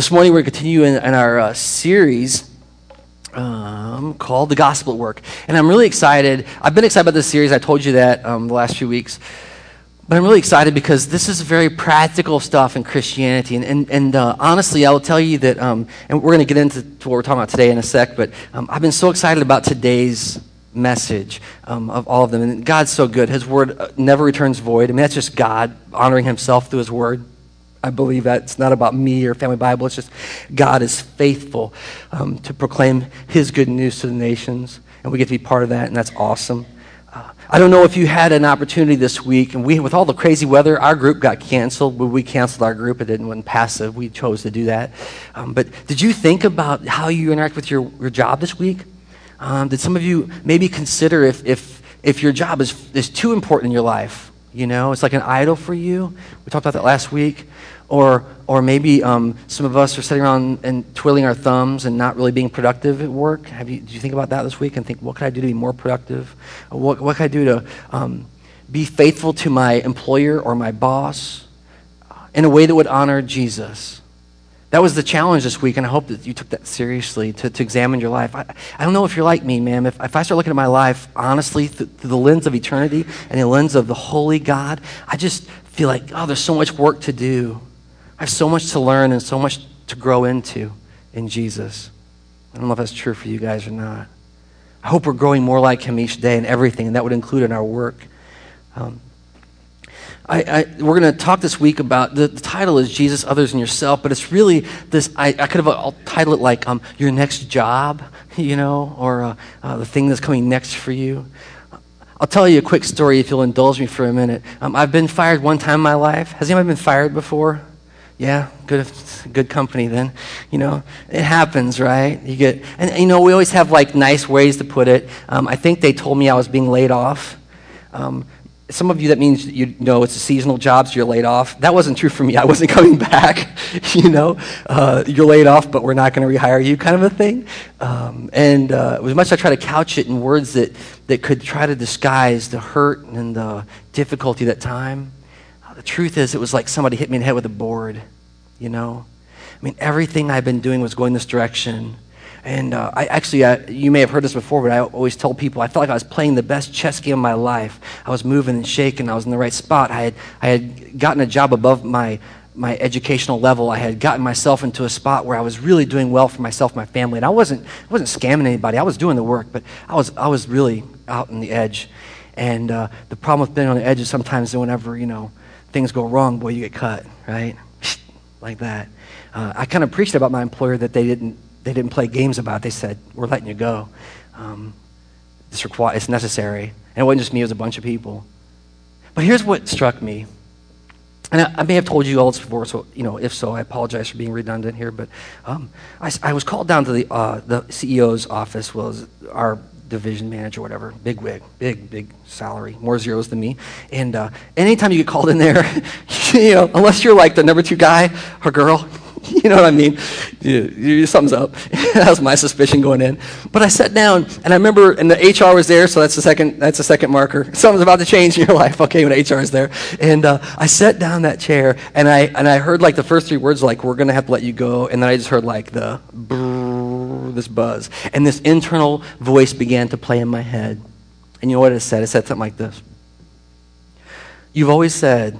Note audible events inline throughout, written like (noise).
This morning we're continuing in, our uh, series um, called The Gospel at Work. And I'm really excited. I've been excited about this series. I told you that um, the last few weeks. But I'm really excited because this is very practical stuff in Christianity. And, and, and uh, honestly, I will tell you that, um, and we're going to get into what we're talking about today in a sec, but um, I've been so excited about today's message um, of all of them. And God's so good. His word uh, never returns void. I mean, that's just God honoring himself through his word. I believe that it's not about me or Family Bible. It's just God is faithful um, to proclaim His good news to the nations, and we get to be part of that, and that's awesome. Uh, I don't know if you had an opportunity this week, and we, with all the crazy weather, our group got canceled. We canceled our group. It didn't went passive. We chose to do that. Um, but did you think about how you interact with your, your job this week? Um, did some of you maybe consider if, if, if your job is, is too important in your life? You know, it's like an idol for you. We talked about that last week. Or, or maybe um, some of us are sitting around and twiddling our thumbs and not really being productive at work. Have you, did you think about that this week and think, what could I do to be more productive? What, what can I do to um, be faithful to my employer or my boss in a way that would honor Jesus? That was the challenge this week, and I hope that you took that seriously to, to examine your life. I, I don't know if you're like me, man. If, if I start looking at my life honestly through, through the lens of eternity and the lens of the holy God, I just feel like, oh, there's so much work to do. I have so much to learn and so much to grow into in Jesus. I don't know if that's true for you guys or not. I hope we're growing more like Him each day in everything, and that would include in our work. Um, I, I, we're going to talk this week about the, the, title is Jesus, Others, and Yourself, but it's really this. I, I could have I'll title it like um, Your Next Job, (laughs) you know, or uh, uh, the thing that's coming next for you. I'll tell you a quick story if you'll indulge me for a minute. Um, I've been fired one time in my life. Has anyone been fired before? Yeah, good, good company then. You know, it happens, right? You get, and you know, we always have like nice ways to put it. Um, I think they told me I was being laid off. Um, some of you, that means you know it's a seasonal job, so you're laid off. That wasn't true for me. I wasn't (laughs) coming back. (laughs) you know, uh, you're laid off, but we're not going to rehire you, kind of a thing. Um, and uh, as much as I try to couch it in words that, that could try to disguise the hurt and the difficulty that time, the truth is, it was like somebody hit me in the head with a board, you know? I mean, everything I've been doing was going this direction. And uh, I actually, uh, you may have heard this before, but I always tell people I felt like I was playing the best chess game of my life. I was moving and shaking. I was in the right spot. I had, I had gotten a job above my, my educational level. I had gotten myself into a spot where I was really doing well for myself my family. And I wasn't, I wasn't scamming anybody. I was doing the work, but I was, I was really out on the edge. And uh, the problem with being on the edge is sometimes whenever, you know, things go wrong, boy, you get cut, right? (laughs) like that. Uh, I kind of preached about my employer that they didn't, they didn't play games about. They said, we're letting you go. Um, it's, requ- it's necessary. And it wasn't just me, it was a bunch of people. But here's what struck me. And I, I may have told you all this before, so you know, if so, I apologize for being redundant here. But um, I, I, was called down to the uh, the CEO's office, was our division manager, whatever, big wig, big, big salary, more zeros than me. And uh, anytime you get called in there, (laughs) you know, unless you're like the number two guy or girl, (laughs) you know what I mean? You, you, something's up. (laughs) that was my suspicion going in. But I sat down, and I remember, and the HR was there, so that's the second. That's the second marker. (laughs) Something's about to change in your life. Okay, when HR is there, and uh, I sat down that chair, and I and I heard like the first three words, like "We're gonna have to let you go," and then I just heard like the. Brrr, this buzz. And this internal voice began to play in my head. And you know what it said? It said something like this You've always said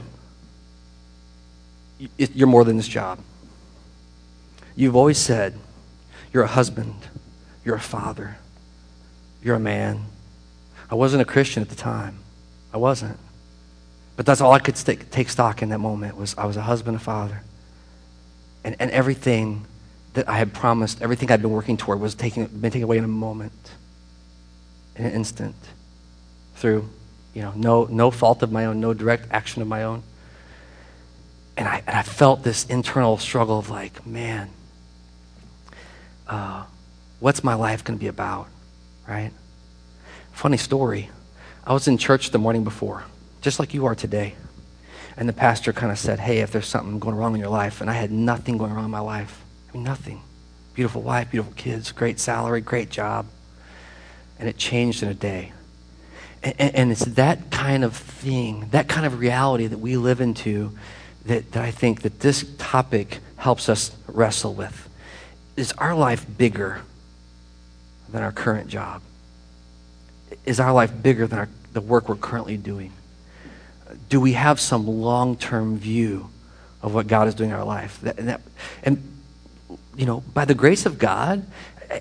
you're more than this job. You've always said you're a husband, you're a father, you're a man. I wasn't a Christian at the time. I wasn't. But that's all I could st- take stock in that moment was I was a husband, a father. And, and everything that I had promised, everything I'd been working toward was taken, been taken away in a moment, in an instant, through, you know, no, no fault of my own, no direct action of my own. And I, and I felt this internal struggle of like, man, uh, what's my life going to be about, right? Funny story. I was in church the morning before, just like you are today. And the pastor kind of said, hey, if there's something going wrong in your life, and I had nothing going wrong in my life. I mean, nothing. Beautiful wife, beautiful kids, great salary, great job. And it changed in a day. And, and, it's that kind of thing, that kind of reality that we live into that, that I think that this topic helps us wrestle with. Is our life bigger than our current job? Is our life bigger than our, the work we're currently doing? Do we have some long term view of what God is doing in our life? That, and, that, and, you know, by the grace of God,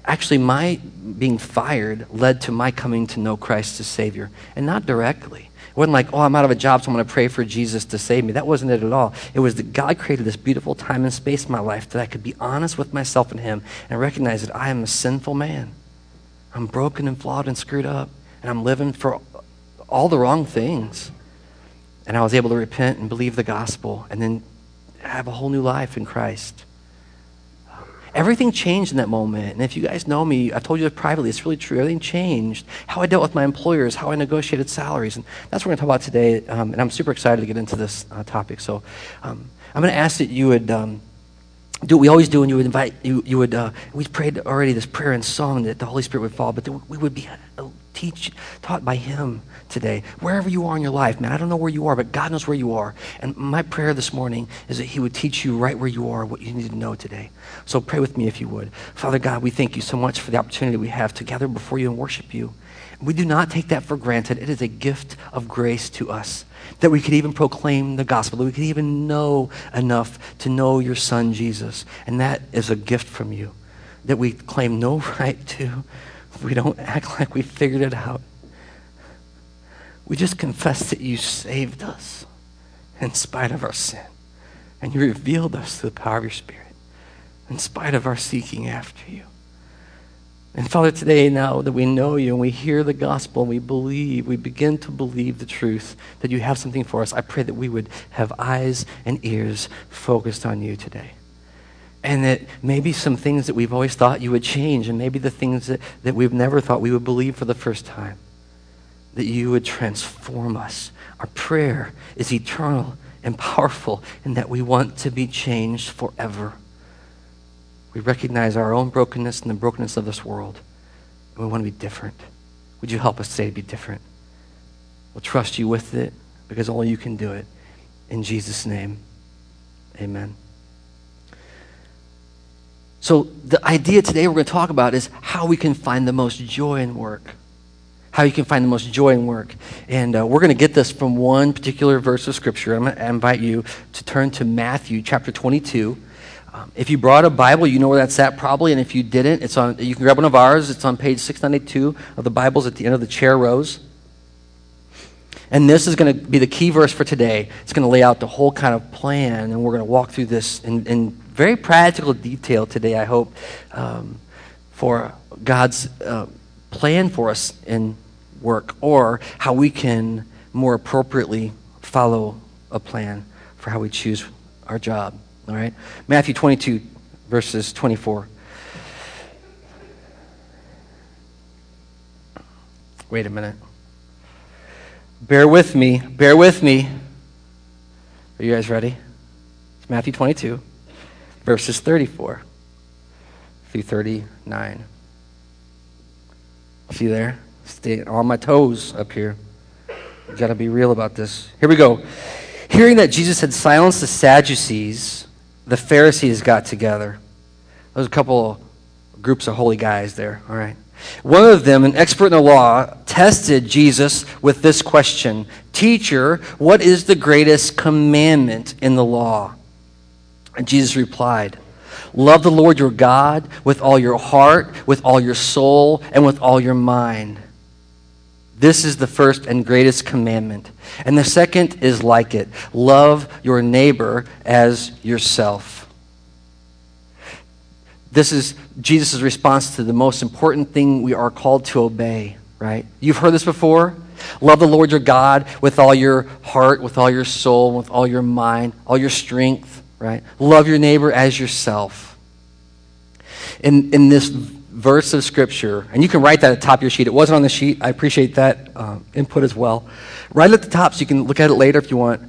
actually, my being fired led to my coming to know Christ as Savior, and not directly. Wasn't like, oh, I'm out of a job, so I'm going to pray for Jesus to save me. That wasn't it at all. It was that God created this beautiful time and space in my life that I could be honest with myself and Him and recognize that I am a sinful man. I'm broken and flawed and screwed up, and I'm living for all the wrong things. And I was able to repent and believe the gospel and then have a whole new life in Christ. Everything changed in that moment. And if you guys know me, I've told you privately, it's really true. Everything changed. How I dealt with my employers, how I negotiated salaries. And that's what we're going to talk about today. Um, and I'm super excited to get into this uh, topic. So um, I'm going to ask that you would um, do what we always do, and you would invite, you, you would, uh, we prayed already this prayer and song that the Holy Spirit would fall, but we would be teach, taught by Him today, wherever you are in your life, man. I don't know where you are, but God knows where you are. And my prayer this morning is that He would teach you right where you are what you need to know today. So pray with me if you would. Father God, we thank you so much for the opportunity we have to gather before you and worship you. We do not take that for granted. It is a gift of grace to us that we could even proclaim the gospel, that we could even know enough to know your son, Jesus. And that is a gift from you that we claim no (laughs) right to. (laughs) We don't act like we figured it out. We just confess that you saved us in spite of our sin. And you revealed us to the power of your Spirit in spite of our seeking after you. And Father, today, now that we know you and we hear the gospel and we believe, we begin to believe the truth that you have something for us, I pray that we would have eyes and ears focused on you today. And that maybe some things that we've always thought you would change, and maybe the things that, that we've never thought we would believe for the first time, that you would transform us. Our prayer is eternal and powerful, and that we want to be changed forever. We recognize our own brokenness and the brokenness of this world. And we want to be different. Would you help us today to be different? We'll trust you with it because only you can do it. In Jesus' name, amen. So, the idea today we're going to talk about is how we can find the most joy in work. How you can find the most joy in work. And uh, we're going to get this from one particular verse of Scripture. I'm going to invite you to turn to Matthew chapter 22. Um, if you brought a Bible, you know where that's at probably, and if you didn't, it's on. You can grab one of ours. It's on page 692 of the Bibles at the end of the chair rows. And this is going to be the key verse for today. It's going to lay out the whole kind of plan, and we're going to walk through this in, in very practical detail today, I hope, um, for God's uh, plan for us in work, or how we can more appropriately follow a plan for how we choose our job. All right? Matthew 22, verses 24. Wait a minute. Bear with me. Bear with me. Are you guys ready? It's Matthew 22, verses 34 through 39. See there? Stay on my toes up here. You got to be real about this. Here we go. Hearing that Jesus had silenced the Sadducees, the Pharisees got together. There's a couple groups of holy guys there, all right. One of them, an expert in the law, tested Jesus with this question Teacher, what is the greatest commandment in the law? And Jesus replied, Love the Lord your God with all your heart, with all your soul, and with all your mind. This is the first and greatest commandment. And the second is like it love your neighbor as yourself. This is Jesus' response to the most important thing we are called to obey, right? You've heard this before. Love the Lord your God with all your heart, with all your soul, with all your mind, all your strength, right? Love your neighbor as yourself. In, in this verse of Scripture, and you can write that at the top of your sheet. It wasn't on the sheet. I appreciate that uh, input as well. Right at the top so you can look at it later if you want.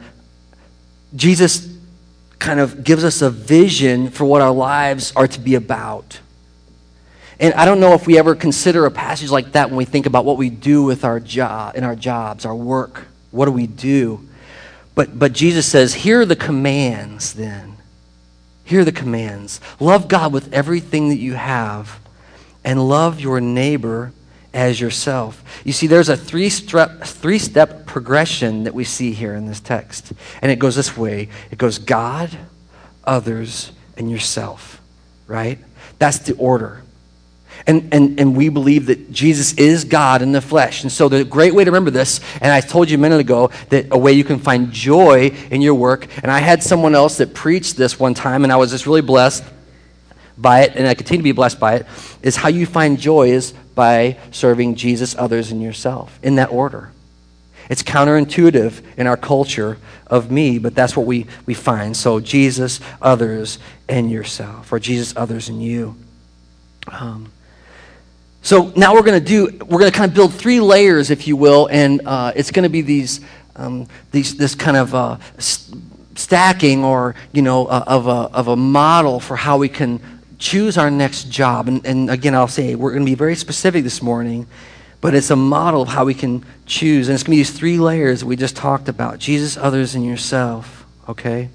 Jesus kind of gives us a vision for what our lives are to be about. And I don't know if we ever consider a passage like that when we think about what we do with our job, in our jobs, our work. What do we do? But, but Jesus says, here are the commands then. Here are the commands love God with everything that you have, and love your neighbor as yourself. You see, there's a three step, three step progression that we see here in this text. And it goes this way it goes God, others, and yourself, right? That's the order. And, and, and we believe that Jesus is God in the flesh. And so, the great way to remember this, and I told you a minute ago that a way you can find joy in your work. And I had someone else that preached this one time, and I was just really blessed by it, and I continue to be blessed by it, is how you find joy is by serving Jesus, others, and yourself in that order. It's counterintuitive in our culture of me, but that's what we, we find. So, Jesus, others, and yourself, or Jesus, others, and you. Um, so now we're going to do, we're going to kind of build three layers, if you will, and uh, it's going to be these, um, these, this kind of uh, st- stacking or, you know, uh, of, a, of a model for how we can choose our next job. And, and again, I'll say we're going to be very specific this morning, but it's a model of how we can choose. And it's going to be these three layers we just talked about Jesus, others, and yourself, okay?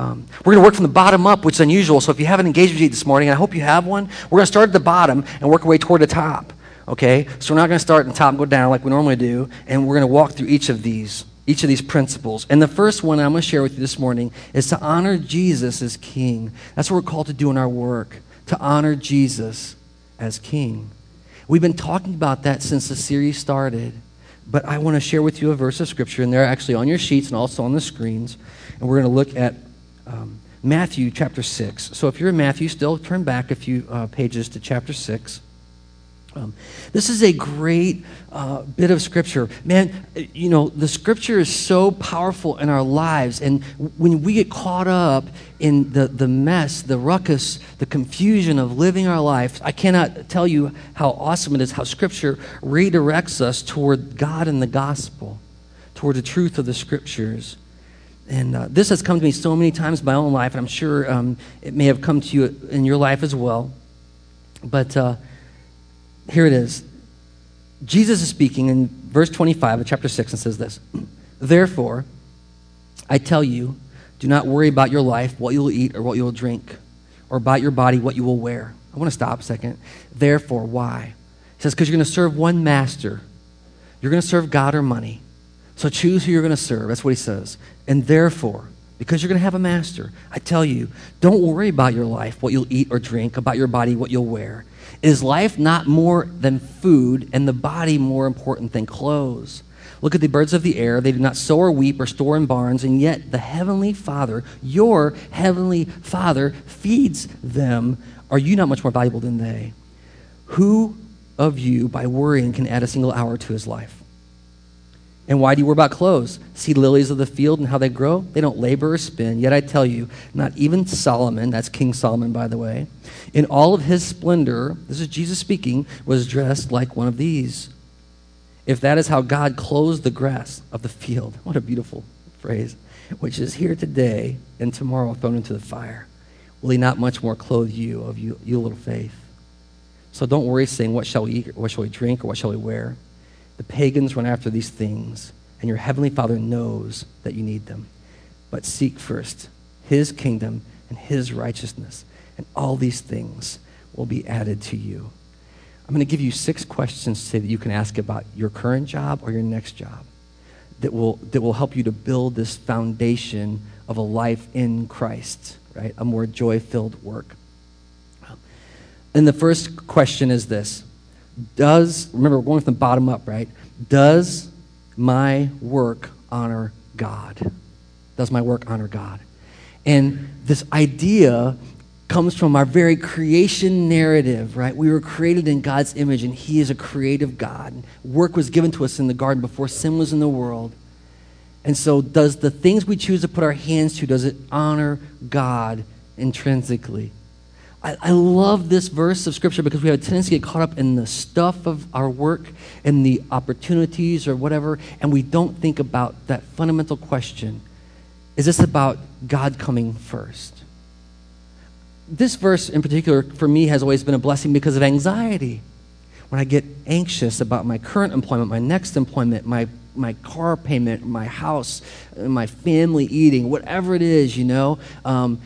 Um, we're going to work from the bottom up, which is unusual. So if you have an engagement sheet this morning, and I hope you have one, we're going to start at the bottom and work our way toward the top. Okay? So we're not going to start at the top and go down like we normally do, and we're going to walk through each of these, each of these principles. And the first one I'm going to share with you this morning is to honor Jesus as King. That's what we're called to do in our work, to honor Jesus as King. We've been talking about that since the series started, but I want to share with you a verse of Scripture, and they're actually on your sheets and also on the screens. And we're going to look at um, Matthew chapter 6. So if you're in Matthew, still turn back a few uh, pages to chapter 6. Um, this is a great uh, bit of scripture. Man, you know, the scripture is so powerful in our lives. And when we get caught up in the, the mess, the ruckus, the confusion of living our life, I cannot tell you how awesome it is how scripture redirects us toward God and the gospel, toward the truth of the scriptures. And uh, this has come to me so many times in my own life, and I'm sure um, it may have come to you in your life as well. But uh, here it is. Jesus is speaking in verse 25 of chapter 6 and says this Therefore, I tell you, do not worry about your life, what you will eat or what you will drink, or about your body, what you will wear. I want to stop a second. Therefore, why? He says, because you're going to serve one master. You're going to serve God or money. So choose who you're going to serve. That's what he says. And therefore, because you're going to have a master, I tell you, don't worry about your life, what you'll eat or drink, about your body, what you'll wear. Is life not more than food, and the body more important than clothes? Look at the birds of the air. They do not sow or weep or store in barns, and yet the heavenly Father, your heavenly Father, feeds them. Are you not much more valuable than they? Who of you, by worrying, can add a single hour to his life? And why do you worry about clothes? See lilies of the field and how they grow? They don't labor or spin. Yet I tell you, not even Solomon, that's King Solomon, by the way, in all of his splendor, this is Jesus speaking, was dressed like one of these. If that is how God clothes the grass of the field, (laughs) what a beautiful phrase, which is here today and tomorrow thrown into the fire, will he not much more clothe you of you, you little faith? So don't worry saying, What shall we eat, or what shall we drink, or what shall we wear? The pagans run after these things, and your heavenly Father knows that you need them. But seek first his kingdom and his righteousness, and all these things will be added to you. I'm going to give you six questions today that you can ask about your current job or your next job that will, that will help you to build this foundation of a life in Christ, right? A more joy filled work. And the first question is this does, remember, we're going from the bottom up, right? Does my work honor God? Does my work honor God? And this idea comes from our very creation narrative, right? We were created in God's image, and He is a creative God. Work was given to us in the garden before sin was in the world. And so, does the things we choose to put our hands to, does it honor God intrinsically? I, I love this verse of Scripture because we have a tendency to get caught up in the stuff of our work and the opportunities or whatever, and we don't think about that fundamental question is this about God coming first? This verse in particular, for me, has always been a blessing because of anxiety. When I get anxious about my current employment, my next employment, my my car payment, my house, my family eating, whatever it is, you know. Um,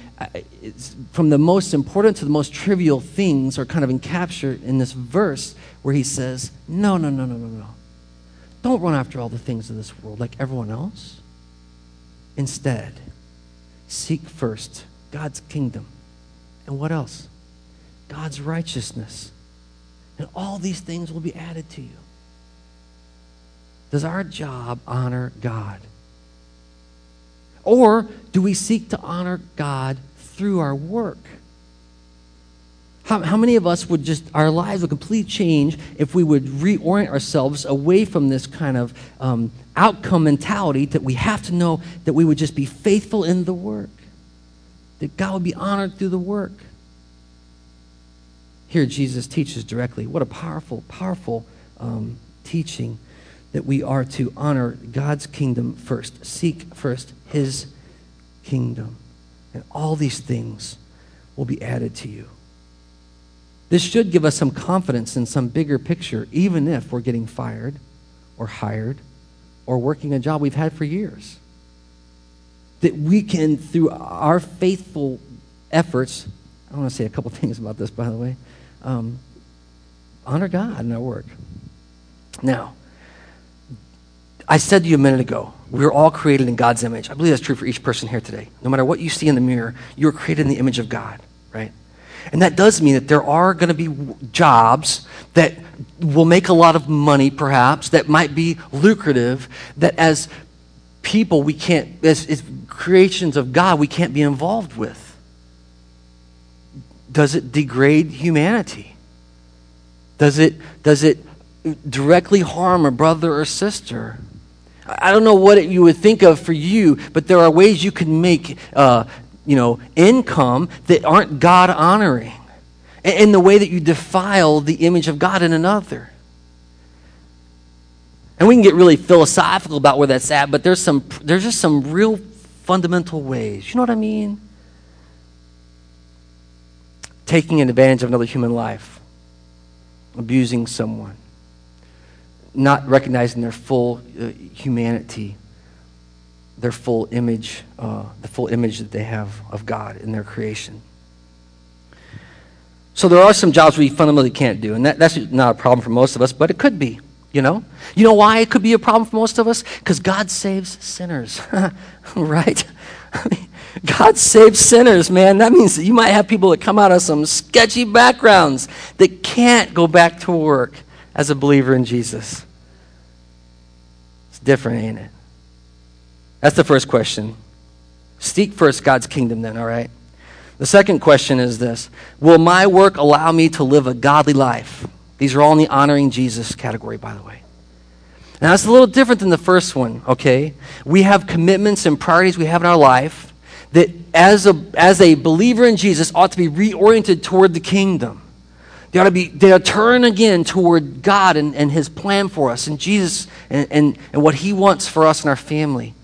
from the most important to the most trivial things are kind of encaptured in this verse where he says, No, no, no, no, no, no. Don't run after all the things of this world like everyone else. Instead, seek first God's kingdom. And what else? God's righteousness. And all these things will be added to you. Does our job honor God? Or do we seek to honor God through our work? How, how many of us would just, our lives would completely change if we would reorient ourselves away from this kind of um, outcome mentality that we have to know that we would just be faithful in the work, that God would be honored through the work? Here, Jesus teaches directly. What a powerful, powerful um, teaching that we are to honor God's kingdom first, seek first His kingdom. And all these things will be added to you. This should give us some confidence in some bigger picture, even if we're getting fired or hired or working a job we've had for years. That we can, through our faithful efforts, I want to say a couple (laughs) things about this, by the way, um, honor God in our work. Now, I said to you a minute ago, we are all created in God's image. I believe that's true for each person here today. No matter what you see in the mirror, you are created in the image of God, right? And that does mean that there are going to be jobs that will make a lot of money, perhaps, that might be lucrative, that as people we can't, as, as creations of God, we can't be involved with. Does it degrade humanity? Does it, does it directly harm a brother or sister? I don't know what you would think of for you, but there are ways you can make uh, you know, income that aren't God honoring, in the way that you defile the image of God in another. And we can get really philosophical about where that's at, but there's some there's just some real fundamental ways. You know what I mean? Taking advantage of another human life, abusing someone, not recognizing their full uh, humanity their full image, uh, the full image that they have of God in their creation. So there are some jobs we fundamentally can't do, and that, that's not a problem for most of us, but it could be, you know? You know why it could be a problem for most of us? Because God saves sinners, (laughs) right? (laughs) God saves sinners, man. That means that you might have people that come out of some sketchy backgrounds that can't go back to work as a believer in Jesus. It's different, ain't it? That's the first question. Seek first God's kingdom, then, all right? The second question is this Will my work allow me to live a godly life? These are all in the honoring Jesus category, by the way. Now, that's a little different than the first one, okay? We have commitments and priorities we have in our life that, as a, as a believer in Jesus, ought to be reoriented toward the kingdom. They ought to be, they ought to turn again toward God and, and His plan for us, and Jesus and, and, and what He wants for us and our family.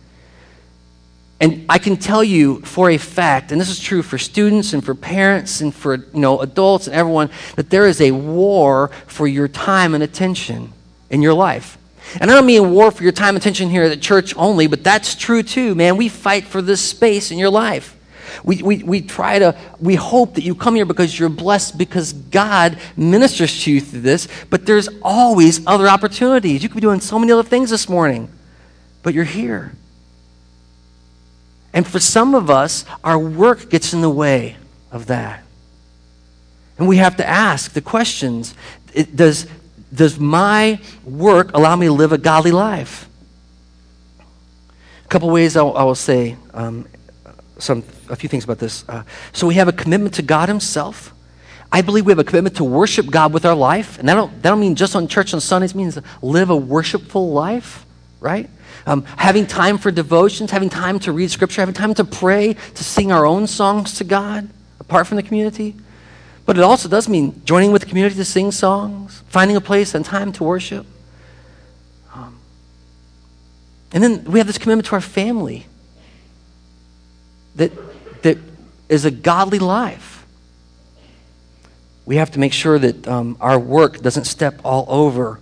And I can tell you for a fact, and this is true for students and for parents and for you know, adults and everyone, that there is a war for your time and attention in your life. And I don't mean war for your time and attention here at church only, but that's true too, man. We fight for this space in your life. We, we, we try to, we hope that you come here because you're blessed because God ministers to you through this, but there's always other opportunities. You could be doing so many other things this morning, but you're here. And for some of us, our work gets in the way of that. And we have to ask the questions does, does my work allow me to live a godly life? A couple ways I I will say um, some, a few things about this. Uh, so we have a commitment to God Himself. I believe we have a commitment to worship God with our life. And that don't, that don't mean just on church on Sundays, it means live a worshipful life, right? Um, having time for devotions, having time to read scripture, having time to pray, to sing our own songs to God apart from the community. But it also does mean joining with the community to sing songs, finding a place and time to worship. Um, and then we have this commitment to our family that, is a godly life. We have to make sure that um, our work doesn't step all over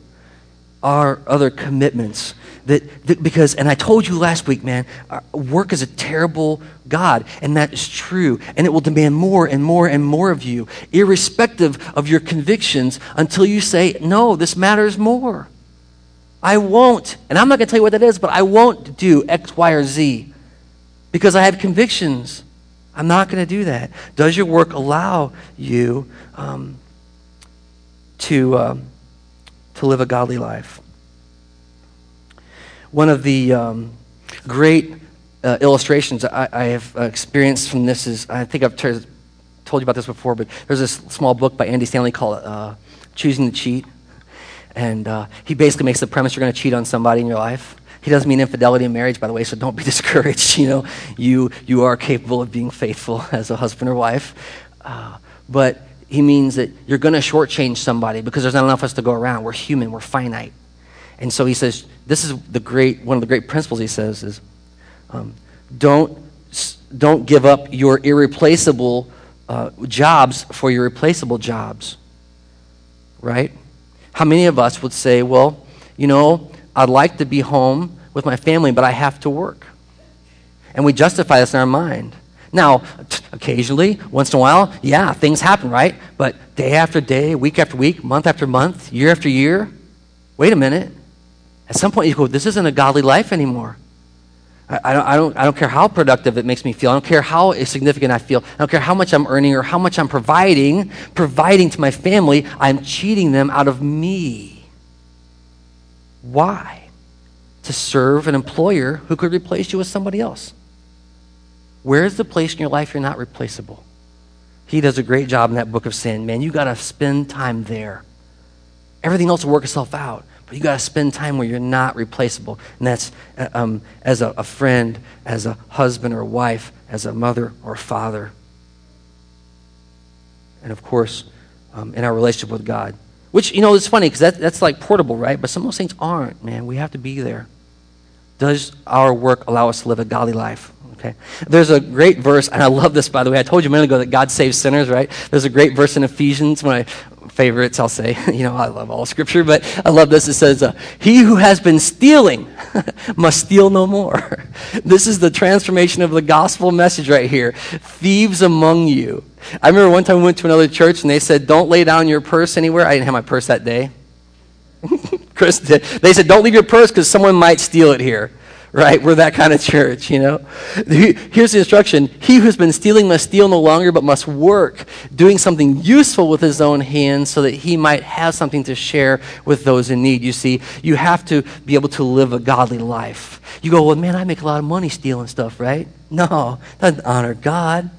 our other commitments. That, that, because, and I told you last week, man, work is a terrible God, and that is true. And it will demand more and more and more of you, irrespective of your convictions, until you say, no, this matters more. I won't, and I'm not going to tell you what that is, but I won't do X, Y, or Z because I have convictions. I'm not going to do that. Does your work allow you um, to, um, to live a godly life? One of the um, great uh, illustrations I, I have experienced from this is I think I've t- told you about this before, but there's this small book by Andy Stanley called uh, Choosing to Cheat. And uh, he basically makes the premise you're going to cheat on somebody in your life. He doesn't mean infidelity in marriage, by the way, so don't be (laughs) discouraged. You know, you, you are capable of being faithful (laughs) as a husband or wife. Uh, but he means that you're going to shortchange somebody because there's not enough of us to go around. We're human, we're finite. And so he says, this is the great, one of the great principles he says is um, don't, don't give up your irreplaceable uh, jobs for your replaceable jobs. Right? How many of us would say, well, you know, I'd like to be home with my family, but I have to work? And we justify this in our mind. Now, t- occasionally, once in a while, yeah, things happen, right? But day after day, week after week, month after month, year after year, wait a minute. At some point, you go, this isn't a godly life anymore. I, I, don't, I, don't, I don't care how productive it makes me feel. I don't care how significant I feel. I don't care how much I'm earning or how much I'm providing, providing to my family. I'm cheating them out of me. Why? To serve an employer who could replace you with somebody else. Where's the place in your life you're not replaceable? He does a great job in that book of sin. Man, you got to spend time there. Everything else will work itself out. But you got to spend time where you're not replaceable. And that's uh, um, as a, a friend, as a husband or wife, as a mother or father. And of course, um, in our relationship with God. Which, you know, it's funny because that, that's like portable, right? But some of those things aren't, man. We have to be there. Does our work allow us to live a godly life? Okay. There's a great verse, and I love this, by the way. I told you a minute ago that God saves sinners, right? There's a great verse in Ephesians when I favorites, I'll say. (laughs) you know, I love all scripture, but I love this. It says, uh, He who has been stealing (laughs) must steal no more. (laughs) this is the transformation of the gospel message right here. Thieves among you. I remember one time we went to another church and they said, Don't lay down your purse anywhere. I didn't have my purse that day. (laughs) Chris did. They said, Don't leave your purse because someone might steal it here right? We're that kind of church, you know? Here's the instruction He who's been stealing must steal no longer, but must work, doing something useful with his own hands so that he might have something to share with those in need. You see, you have to be able to live a godly life. You go, well, man, I make a lot of money stealing stuff, right? No, doesn't honor God,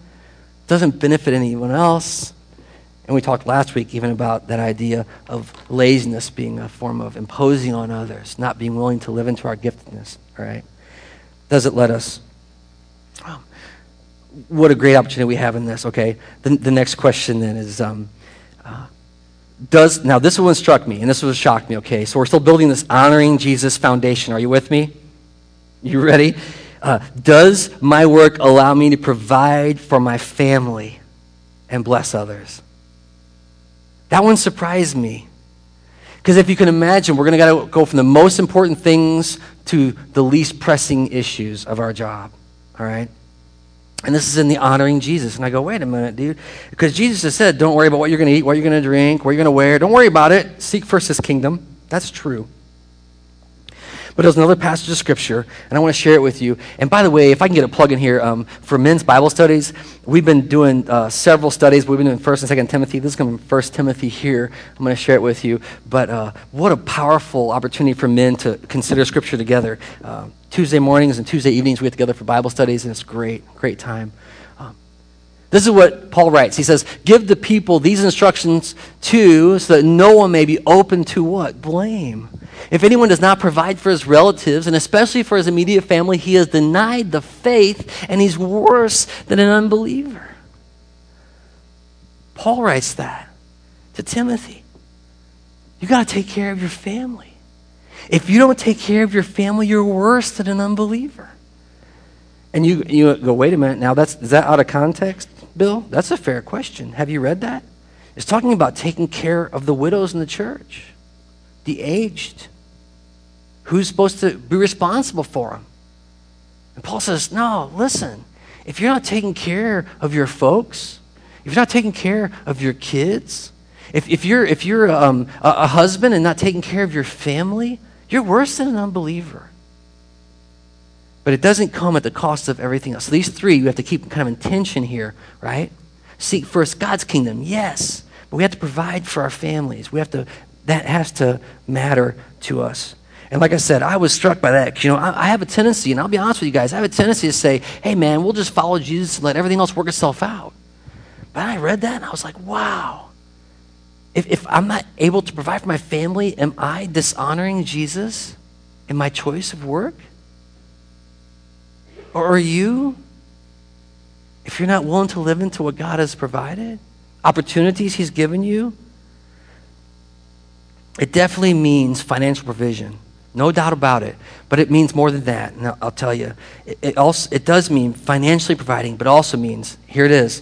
doesn't benefit anyone else. And we talked last week even about that idea of laziness being a form of imposing on others, not being willing to live into our giftedness, all right? Does it let us? Oh, what a great opportunity we have in this, okay? The, the next question then is um, uh, Does, now this one struck me, and this one shocked me, okay? So we're still building this honoring Jesus foundation. Are you with me? You ready? Uh, does my work allow me to provide for my family and bless others? That one surprised me. Because if you can imagine, we're going to go from the most important things to the least pressing issues of our job. All right? And this is in the honoring Jesus. And I go, wait a minute, dude. Because Jesus has said, don't worry about what you're going to eat, what you're going to drink, what you're going to wear. Don't worry about it. Seek first his kingdom. That's true. But there's another passage of Scripture, and I want to share it with you. And by the way, if I can get a plug in here, um, for men's Bible studies, we've been doing uh, several studies. We've been doing 1st and 2nd Timothy. This is going to be 1st Timothy here. I'm going to share it with you. But uh, what a powerful opportunity for men to consider Scripture together. Uh, Tuesday mornings and Tuesday evenings, we get together for Bible studies, and it's great, great time. This is what Paul writes. He says, Give the people these instructions too, so that no one may be open to what? Blame. If anyone does not provide for his relatives, and especially for his immediate family, he has denied the faith and he's worse than an unbeliever. Paul writes that to Timothy. You got to take care of your family. If you don't take care of your family, you're worse than an unbeliever. And you, you go, wait a minute, now that's, is that out of context, Bill? That's a fair question. Have you read that? It's talking about taking care of the widows in the church the aged, Who's supposed to be responsible for them? And Paul says, No, listen. If you're not taking care of your folks, if you're not taking care of your kids, if, if you're, if you're um, a, a husband and not taking care of your family, you're worse than an unbeliever. But it doesn't come at the cost of everything else. So these three, you have to keep kind of in tension here, right? Seek first God's kingdom, yes. But we have to provide for our families. We have to, that has to matter to us. And like I said, I was struck by that. You know, I, I, have a tendency, and I'll be honest with you guys, I have a tendency to say, hey, man, we'll just follow Jesus and let everything else work itself out. But I read that, and I was like, wow. If, if I'm not able to provide for my family, am I dishonoring Jesus in my choice of work? Or you? If you're not willing to live into what God has provided, opportunities He's given you, it definitely means financial provision. No doubt about it. But it means more than that. And I'll tell you. It, it, also, it does mean financially providing, but also means, here it is.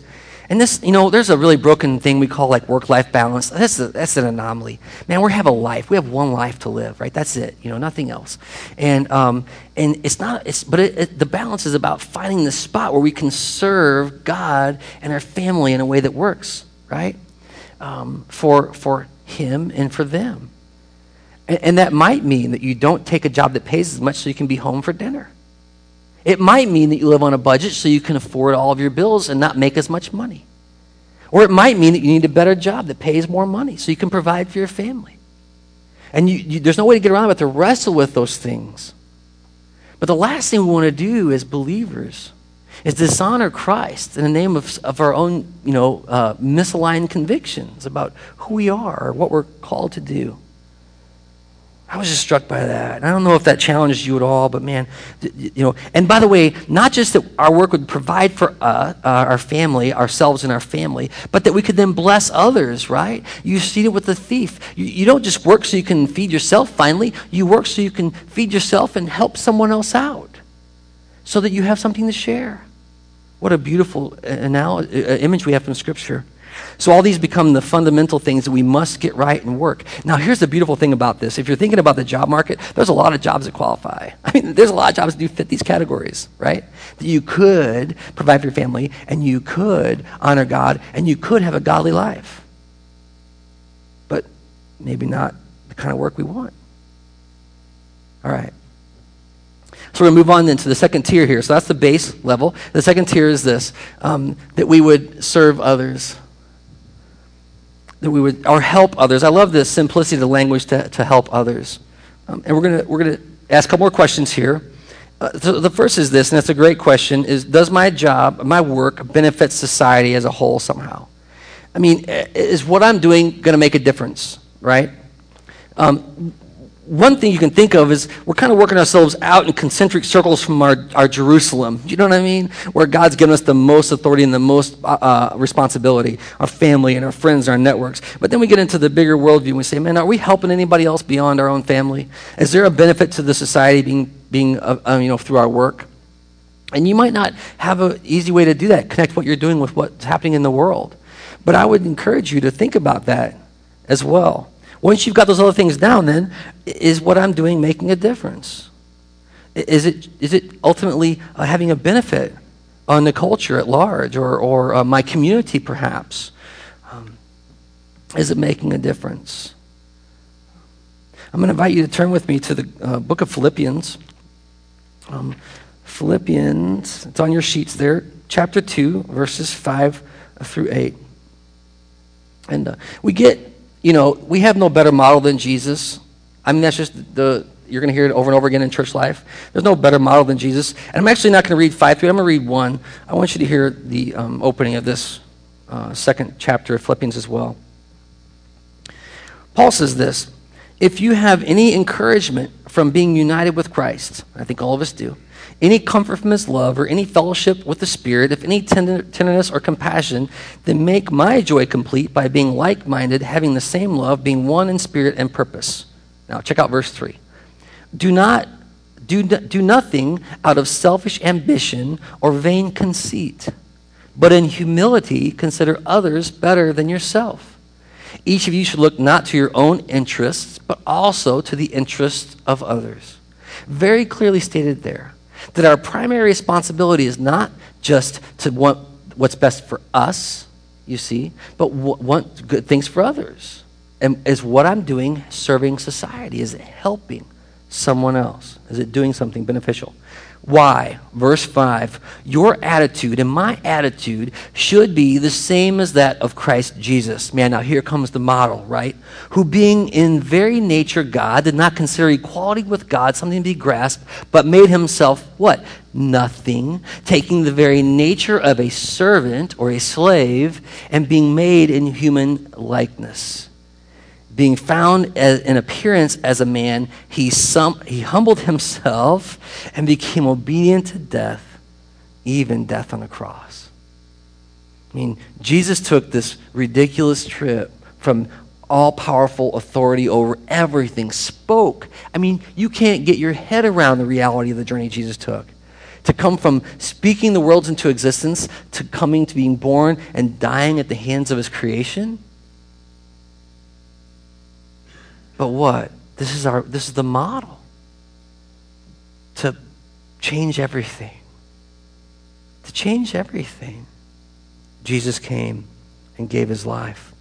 And this, you know, there's a really broken thing we call like work life balance. That's, a, that's an anomaly. Man, we have a life. We have one life to live, right? That's it, you know, nothing else. And, um, and it's not, it's, but it, it, the balance is about finding the spot where we can serve God and our family in a way that works, right? Um, for, for Him and for them. And, and that might mean that you don't take a job that pays as much so you can be home for dinner. It might mean that you live on a budget so you can afford all of your bills and not make as much money. Or it might mean that you need a better job that pays more money so you can provide for your family. And you, you, there's no way to get around it but to wrestle with those things. But the last thing we want to do as believers is dishonor Christ in the name of, of our own, you know, uh, misaligned convictions about who we are or what we're called to do. I was just struck by that. I don't know if that challenged you at all, but man, you know. And by the way, not just that our work would provide for uh, uh, our family, ourselves and our family, but that we could then bless others, right? You see it with the thief. You, you don't just work so you can feed yourself, finally. You work so you can feed yourself and help someone else out so that you have something to share. What a beautiful uh, uh, image we have from Scripture. So all these become the fundamental things that we must get right and work. Now, here's the beautiful thing about this. If you're thinking about the job market, there's a lot of jobs that qualify. (laughs) I mean, there's a lot of jobs that do fit these categories, right? That you could provide for your family, and you could honor God, and you could have a godly life. But maybe not the kind of work we want. All right. So we're going to move on then to the second tier here. So that's the base level. The second tier is this um, that we would serve others that we would, or help others. I love the simplicity of the language to, to help others. Um, and we're going we're gonna ask a couple more questions here. Uh, so the first is this, and that's a great question, is does my job, my work, benefit society as a whole somehow? I mean, is what I'm doing going to make a difference, right? Um, one thing you can think of is we're kind of working ourselves out in concentric circles from our, our Jerusalem. You know what I mean? Where God's given us the most authority and the most uh, uh, responsibility, our family and our friends, our networks. But then we get into the bigger worldview and we say, man, are we helping anybody else beyond our own family? Is there a benefit to the society being, being uh, uh you know, through our work? And you might not have an easy way to do that, connect what you're doing with what's happening in the world. But I would encourage you to think about that as well. Once you've got those other things down, then, is what I'm doing making a difference? Is it, is it ultimately uh, having a benefit on the culture at large or, or uh, my community, perhaps? Um, is it making a difference? I'm going to invite you to turn with me to the uh, book of Philippians. Um, Philippians, it's on your sheets there, chapter 2, verses 5 through 8. And uh, we get you know, we have no better model than Jesus. I mean, that's just the, you're going to hear it over and over again in church life. There's no better model than Jesus. And I'm actually not going to read 5 through, I'm going to read 1. I want you to hear the um, opening of this uh, second chapter of Philippians as well. Paul says this If you have any encouragement from being united with Christ, I think all of us do, any comfort from his love, or any fellowship with the Spirit, if any tender, tenderness or compassion, then make my joy complete by being like minded, having the same love, being one in spirit and purpose. Now, check out verse 3. Do not do, do nothing out of selfish ambition or vain conceit, but in humility consider others better than yourself. Each of you should look not to your own interests, but also to the interests of others. Very clearly stated there that our primary responsibility is not just to want what's best for us, you see, but want good things for others. And is what I'm doing serving society? Is it helping someone else? Is it doing something beneficial? Why? Verse 5 Your attitude and my attitude should be the same as that of Christ Jesus. Man, now here comes the model, right? Who, being in very nature God, did not consider equality with God something to be grasped, but made himself what? Nothing, taking the very nature of a servant or a slave and being made in human likeness being found as, in appearance as a man, he, sum, he humbled himself and became obedient to death, even death on a cross. I mean, Jesus took this ridiculous trip from all powerful authority over everything, spoke. I mean, you can't get your head around the reality of the journey Jesus took. To come from speaking the worlds into existence to coming to being born and dying at the hands of his creation. But what? This is our this is the model to change everything. To change everything. Jesus came and gave his life.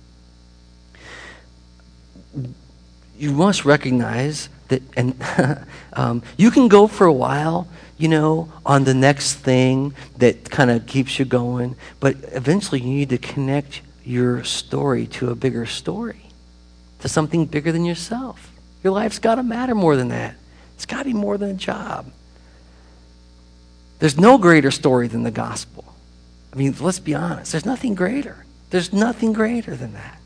You must recognize that, and (laughs) um, you can go for a while, you know, on the next thing that kind of keeps you going, but eventually you need to connect your story to a bigger story to something bigger than yourself. Your life's got to matter more than that. It's got to be more than a job. There's no greater story than the gospel. I mean, let's be honest. There's nothing greater. There's nothing greater than that.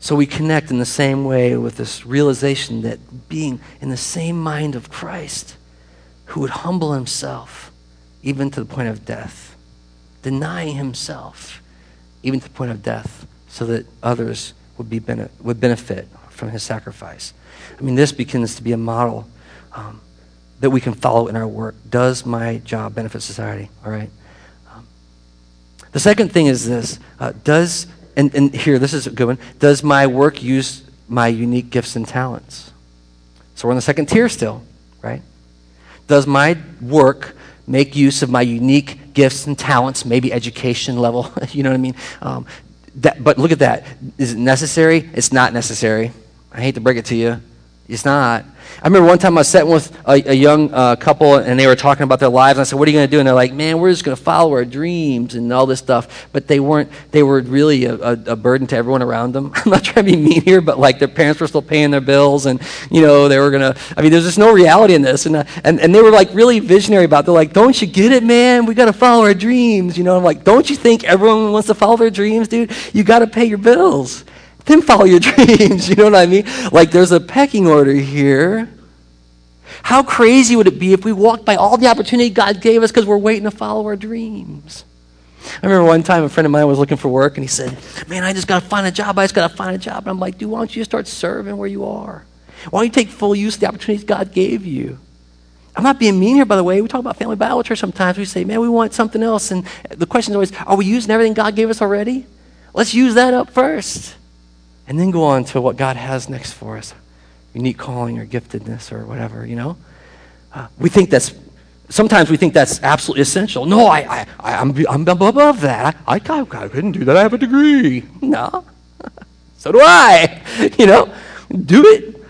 So we connect in the same way with this realization that being in the same mind of Christ, who would humble himself even to the point of death, denying himself even to the point of death so that others would, be bene- would benefit from his sacrifice. I mean, this begins to be a model um, that we can follow in our work. Does my job benefit society? All right. Um, the second thing is this uh, Does, and, and here, this is a good one. Does my work use my unique gifts and talents? So we're in the second tier still, right? Does my work make use of my unique gifts and talents, maybe education level, (laughs) you know what I mean? Um, that, but look at that. Is it necessary? It's not necessary. I hate to break it to you. It's not. I remember one time I was sitting with a, a young uh, couple and they were talking about their lives. And I said, What are you going to do? And they're like, Man, we're just going to follow our dreams and all this stuff. But they weren't, they were really a, a, a, burden to everyone around them. (laughs) I'm not trying to be mean here, but like their parents were still paying their bills and, you know, they were going to, I mean, there's just no reality in this. And, uh, and, and they were like really visionary about it. They're like, Don't you get it, man? We got to follow our dreams. You know, I'm like, Don't you think everyone wants to follow their dreams, dude? You got to pay your bills then follow your (laughs) dreams. You know what I mean? Like there's a pecking order here. How crazy would it be if we walked by all the opportunity God gave us because we're waiting to follow our dreams? I remember one time a friend of mine was looking for work and he said, Man, I just got to find a job. I just got to find a job. And I'm like, Dude, why don't you start serving where you are? Why don't you take full use of the opportunities God gave you? I'm not being mean here, by the way. We talk about family Bible church sometimes. We say, Man, we want something else. And the question is always, Are we using everything God gave us already? Let's use that up first and then go on to what God has next for us unique calling or giftedness or whatever, you know? Uh, we think that's, sometimes we think that's absolutely essential. No, I, I, I, am I'm, I'm above that. I, I, I couldn't do that. I have a degree. No. (laughs) so do I. (laughs) You know, do it.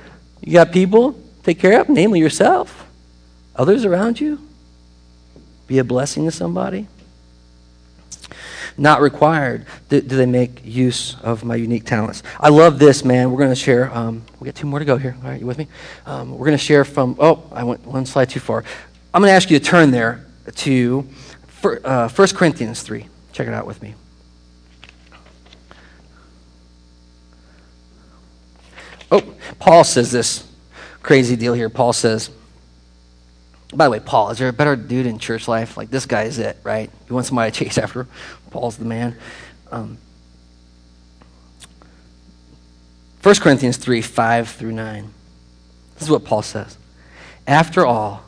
You got people, take care of, namely yourself, others around you. Be a blessing to somebody not required do, do, they make use of my unique talents. I love this, man. We're going to share. Um, we got two more to go here. All right, you with me? Um, we're going to share from, oh, I went one slide too far. I'm going to ask you to turn there to uh, 1 Corinthians 3. Check it out with me. Oh, Paul says this crazy deal here. Paul says, by the way, Paul, is there a better dude in church life? Like, this guy is it, right? You want somebody to chase after? Paul's the man. Um, 1 Corinthians 3 5 through 9. This is what Paul says. After all,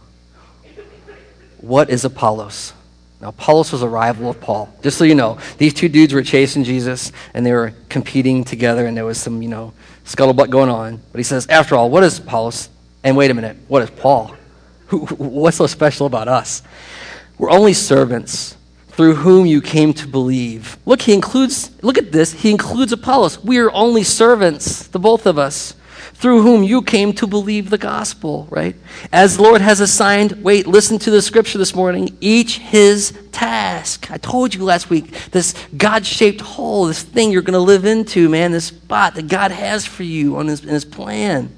what is Apollos? Now, Apollos was a rival of Paul. Just so you know, these two dudes were chasing Jesus and they were competing together, and there was some, you know, scuttlebutt going on. But he says, after all, what is Apollos? And wait a minute, what is Paul? (laughs) What's so special about us? We're only servants through whom you came to believe. Look, he includes, look at this, he includes Apollos. We are only servants, the both of us through whom you came to believe the gospel, right? As the Lord has assigned, wait, listen to the scripture this morning, each his task. I told you last week, this God shaped hole, this thing you're going to live into, man, this spot that God has for you on his, in his plan.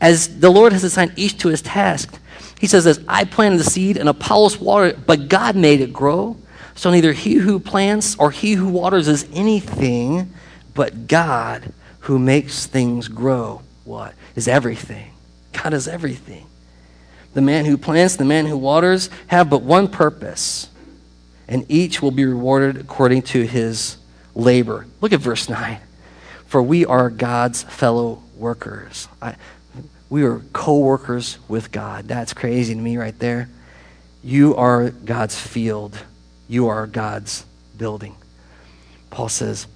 As the Lord has assigned each to his task, he says this I planted the seed and Apollos watered it, but God made it grow. So neither he who plants or he who waters is anything, but God who makes things grow what? Is everything. God is everything. The man who plants, the man who waters have but one purpose, and each will be rewarded according to his labor. Look at verse 9. For we are God's fellow workers. I, we are co workers with God. That's crazy to me right there. You are God's field, you are God's building. Paul says,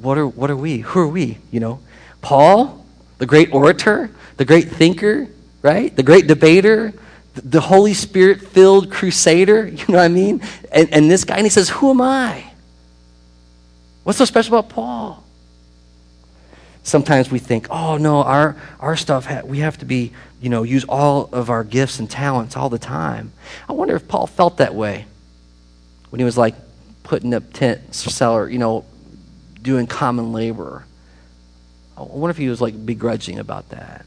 What are, what are we? Who are we? You know, Paul the great orator, the great thinker, right? The great debater, the Holy Spirit filled crusader, (laughs) you know what I mean? And, and this guy, and he says, Who am I? What's so special about Paul? Sometimes we think, oh no, our, our stuff, ha- we have to be, you know, use all of our gifts and talents all the time. I wonder if Paul felt that way when he was like putting up tents, or cellar, you know, doing common labor. I wonder if he was like begrudging about that.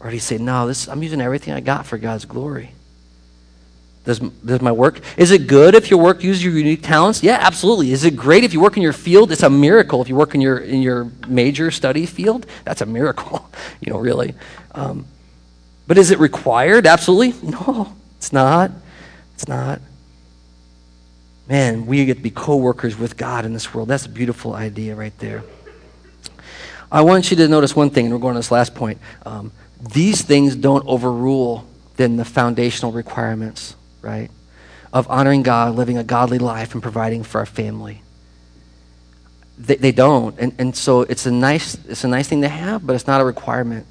Or did he say, No, this, I'm using everything I got for God's glory? Does, does my work, is it good if your work uses your unique talents? Yeah, absolutely. Is it great if you work in your field? It's a miracle if you work in your, in your major study field. That's a miracle, (laughs) you know, really. Um, but is it required? Absolutely. (laughs) No, it's not. It's not. Man, we get to be co workers with God in this world. That's a beautiful idea right there. I want you to notice one thing, and we're going to this last point. Um, these things don't overrule then the foundational requirements, right? Of honoring God, living a godly life, and providing for our family. They, they don't. And, and so it's a, nice, it's a nice thing to have, but it's not a requirement.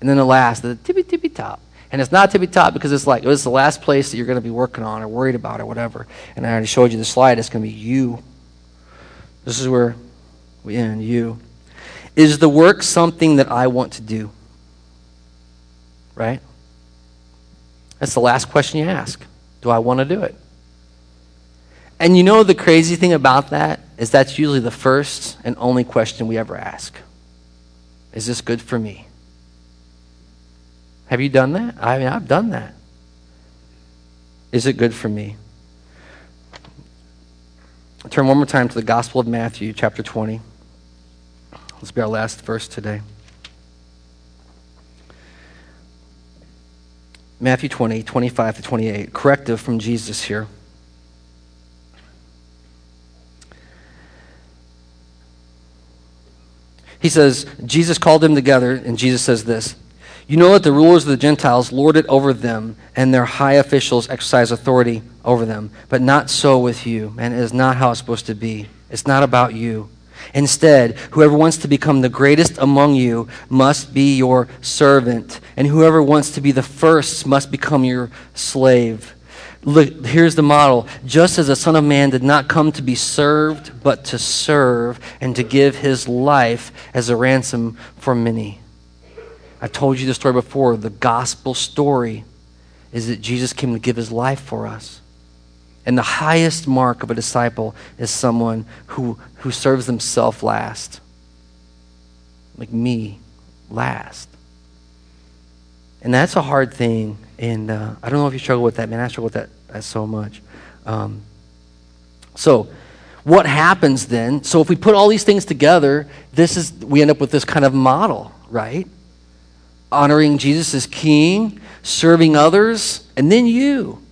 And then the last, the tippy tippy top. And it's not tippy top because it's like, it was the last place that you're going to be working on or worried about or whatever. And I already showed you the slide. It's going to be you. This is where we end, you. Is the work something that I want to do? Right? That's the last question you ask. Do I want to do it? And you know the crazy thing about that is that's usually the first and only question we ever ask. Is this good for me? Have you done that? I mean, I've done that. Is it good for me? Turn one more time to the Gospel of Matthew, chapter 20. This will be our last verse today. Matthew 20, 25 to 28. Corrective from Jesus here. He says, Jesus called them together, and Jesus says this You know that the rulers of the Gentiles lord it over them, and their high officials exercise authority over them. But not so with you. And it is not how it's supposed to be. It's not about you. Instead, whoever wants to become the greatest among you must be your servant, and whoever wants to be the first must become your slave. Look, here's the model. Just as the Son of Man did not come to be served, but to serve and to give his life as a ransom for many. I've told you the story before. The gospel story is that Jesus came to give his life for us. And the highest mark of a disciple is someone who, who serves themselves last. Like me, last. And that's a hard thing. And uh, I don't know if you struggle with that, man. I struggle with that, that so much. Um, so, what happens then? So, if we put all these things together, this is we end up with this kind of model, right? Honoring Jesus as King, serving others, and then you.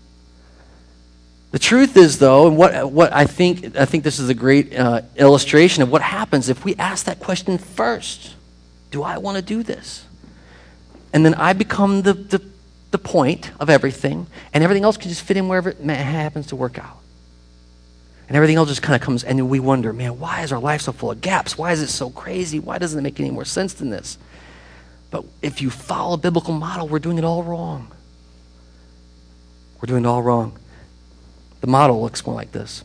The truth is, though, and what, what I think, I think this is a great uh, illustration of what happens if we ask that question first Do I want to do this? And then I become the, the, the point of everything, and everything else can just fit in wherever it happens to work out. And everything else just kind of comes, and we wonder, man, why is our life so full of gaps? Why is it so crazy? Why doesn't it make any more sense than this? But if you follow a biblical model, we're doing it all wrong. We're doing it all wrong. The model looks more like this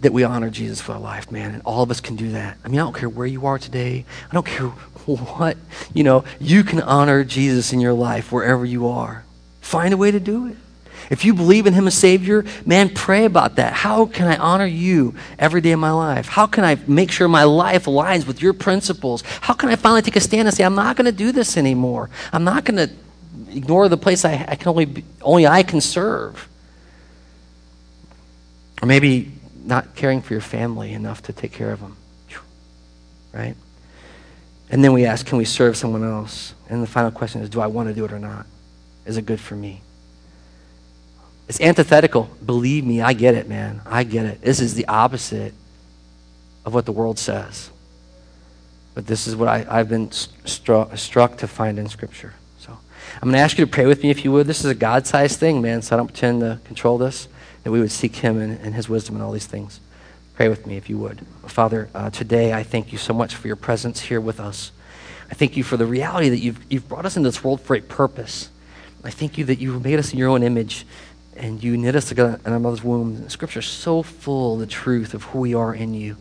that we honor Jesus for our life, man. And all of us can do that. I mean, I don't care where you are today. I don't care (laughs) what, you know, you can honor Jesus in your life wherever you are. Find a way to do it. If you believe in Him as Savior, man, pray about that. How can I honor you every day of my life? How can I make sure my life aligns with your principles? How can I finally take a stand and say, I'm not going to do this anymore? I'm not going to ignore the place I, I can only, only I can serve. Or maybe not caring for your family enough to take care of them. Right? And then we ask, can we serve someone else? And the final question is, do I want to do it or not? Is it good for me? It's antithetical. Believe me, I get it, man. I get it. This is the opposite of what the world says. But this is what I, have been struck, struck to find in Scripture. So I'm going to ask you to pray with me if you would. This is a God sized thing, man, so I don't pretend to control this that we would seek Him and, and His wisdom and all these things. Pray with me if you would. Father, uh, today I thank you so much for your presence here with us. I thank you for the reality that you've, you've brought us into this world for a purpose. I thank you that you made us in your own image and you knit us together in our mother's womb. Scripture is so full of the truth of who we are in you.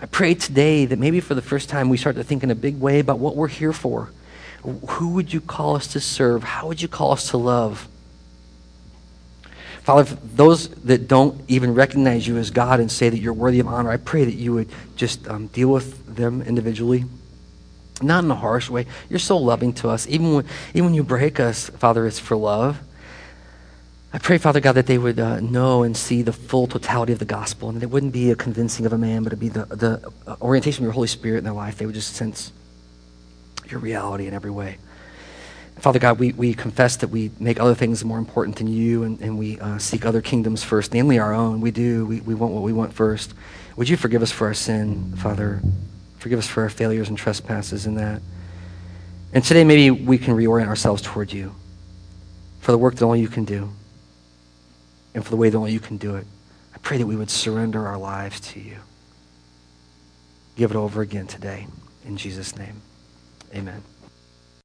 I pray today that maybe for the first time we start to think in a big way about what we're here for. Who would you call us to serve? How would you call us to love? Father, those that don't even recognize you as God and say that you're worthy of honor, I pray that you would just um, deal with them individually. Not in a harsh way. You're so loving to us. Even when, even when you break us, Father, it's for love. I pray, Father God, that they would uh, know and see the full totality of the gospel, and that it wouldn't be a convincing of a man, but it'd be the, the uh, orientation of your Holy Spirit in their life. They would just sense your reality in every way. Father God, we, we confess that we make other things more important than you and, and we uh, seek other kingdoms first, namely our own. We do. We, we want what we want first. Would you forgive us for our sin, Father? Forgive us for our failures and trespasses in that. And today, maybe we can reorient ourselves toward you for the work that only you can do and for the way that only you can do it. I pray that we would surrender our lives to you. Give it over again today. In Jesus' name, amen.